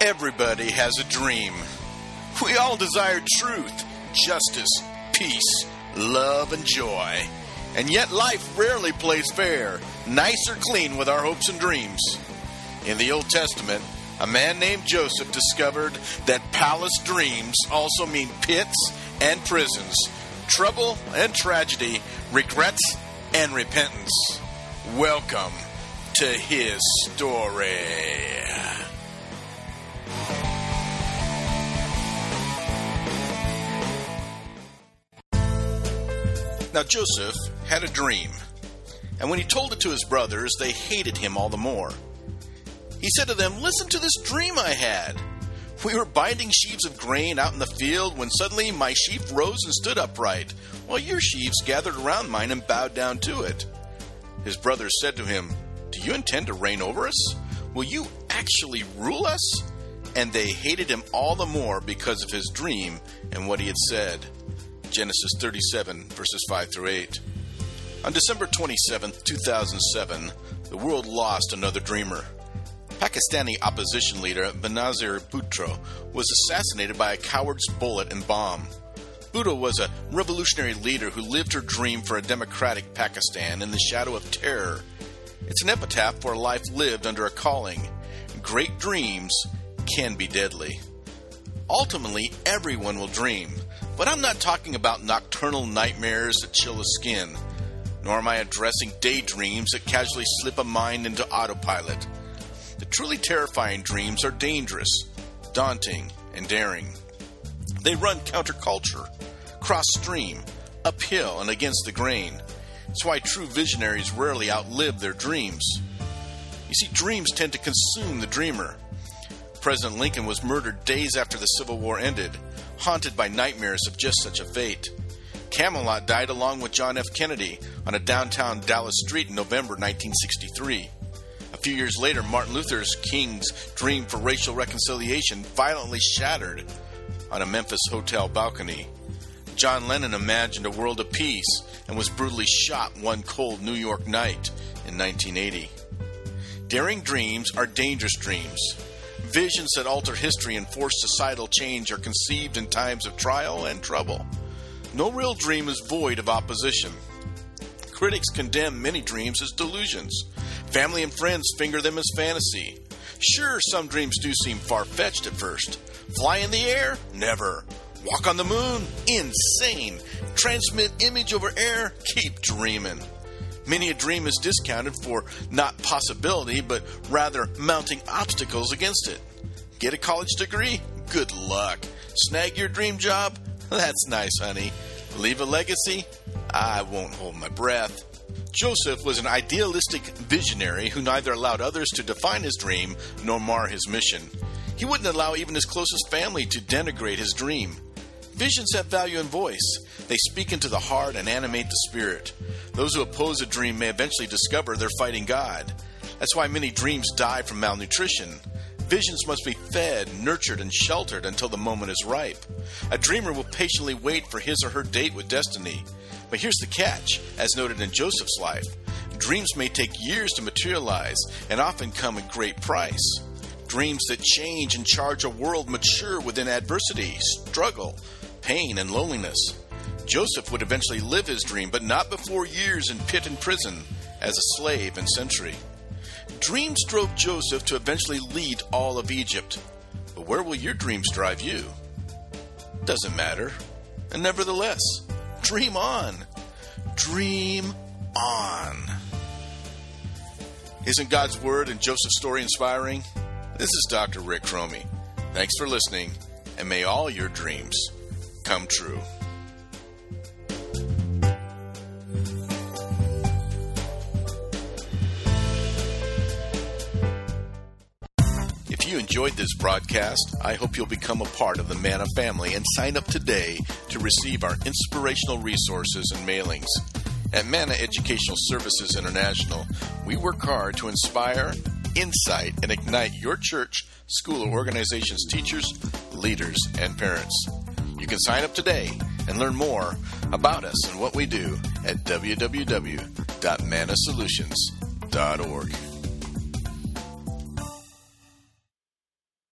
Everybody has a dream. We all desire truth, justice, peace, love, and joy. And yet life rarely plays fair, nice or clean with our hopes and dreams. In the Old Testament, a man named Joseph discovered that palace dreams also mean pits and prisons, trouble and tragedy, regrets and repentance. Welcome to his story. Now, Joseph had a dream, and when he told it to his brothers, they hated him all the more. He said to them, Listen to this dream I had. We were binding sheaves of grain out in the field when suddenly my sheaf rose and stood upright, while your sheaves gathered around mine and bowed down to it. His brothers said to him, Do you intend to reign over us? Will you actually rule us? And they hated him all the more because of his dream and what he had said. Genesis 37, verses 5 through 8. On December 27, 2007, the world lost another dreamer. Pakistani opposition leader Benazir Bhutto was assassinated by a coward's bullet and bomb. Bhutto was a revolutionary leader who lived her dream for a democratic Pakistan in the shadow of terror. It's an epitaph for a life lived under a calling. Great dreams can be deadly. Ultimately, everyone will dream, but I'm not talking about nocturnal nightmares that chill the skin, nor am I addressing daydreams that casually slip a mind into autopilot. The truly terrifying dreams are dangerous, daunting, and daring. They run counterculture, cross stream, uphill, and against the grain. It's why true visionaries rarely outlive their dreams. You see, dreams tend to consume the dreamer. President Lincoln was murdered days after the Civil War ended, haunted by nightmares of just such a fate. Camelot died along with John F. Kennedy on a downtown Dallas street in November 1963. A few years later, Martin Luther King's dream for racial reconciliation violently shattered on a Memphis hotel balcony. John Lennon imagined a world of peace and was brutally shot one cold New York night in 1980. Daring dreams are dangerous dreams. Visions that alter history and force societal change are conceived in times of trial and trouble. No real dream is void of opposition. Critics condemn many dreams as delusions. Family and friends finger them as fantasy. Sure, some dreams do seem far fetched at first. Fly in the air? Never. Walk on the moon? Insane. Transmit image over air? Keep dreaming. Many a dream is discounted for not possibility, but rather mounting obstacles against it. Get a college degree? Good luck. Snag your dream job? That's nice, honey. Leave a legacy? I won't hold my breath. Joseph was an idealistic visionary who neither allowed others to define his dream nor mar his mission. He wouldn't allow even his closest family to denigrate his dream. Visions have value and voice. They speak into the heart and animate the spirit. Those who oppose a dream may eventually discover they're fighting God. That's why many dreams die from malnutrition. Visions must be fed, nurtured, and sheltered until the moment is ripe. A dreamer will patiently wait for his or her date with destiny. But here's the catch, as noted in Joseph's life dreams may take years to materialize and often come at great price. Dreams that change and charge a world mature within adversity, struggle, pain, and loneliness. Joseph would eventually live his dream, but not before years in pit and prison as a slave and sentry. Dreams drove Joseph to eventually lead all of Egypt. But where will your dreams drive you? Doesn't matter. And nevertheless, dream on. Dream on. Isn't God's word and Joseph's story inspiring? This is Dr. Rick Chromey. Thanks for listening, and may all your dreams come true. If you enjoyed this broadcast, I hope you'll become a part of the MANNA family and sign up today to receive our inspirational resources and mailings. At MANNA Educational Services International, we work hard to inspire, insight, and ignite your church, school, or organization's teachers, leaders, and parents. You can sign up today and learn more about us and what we do at www.mannasolutions.org.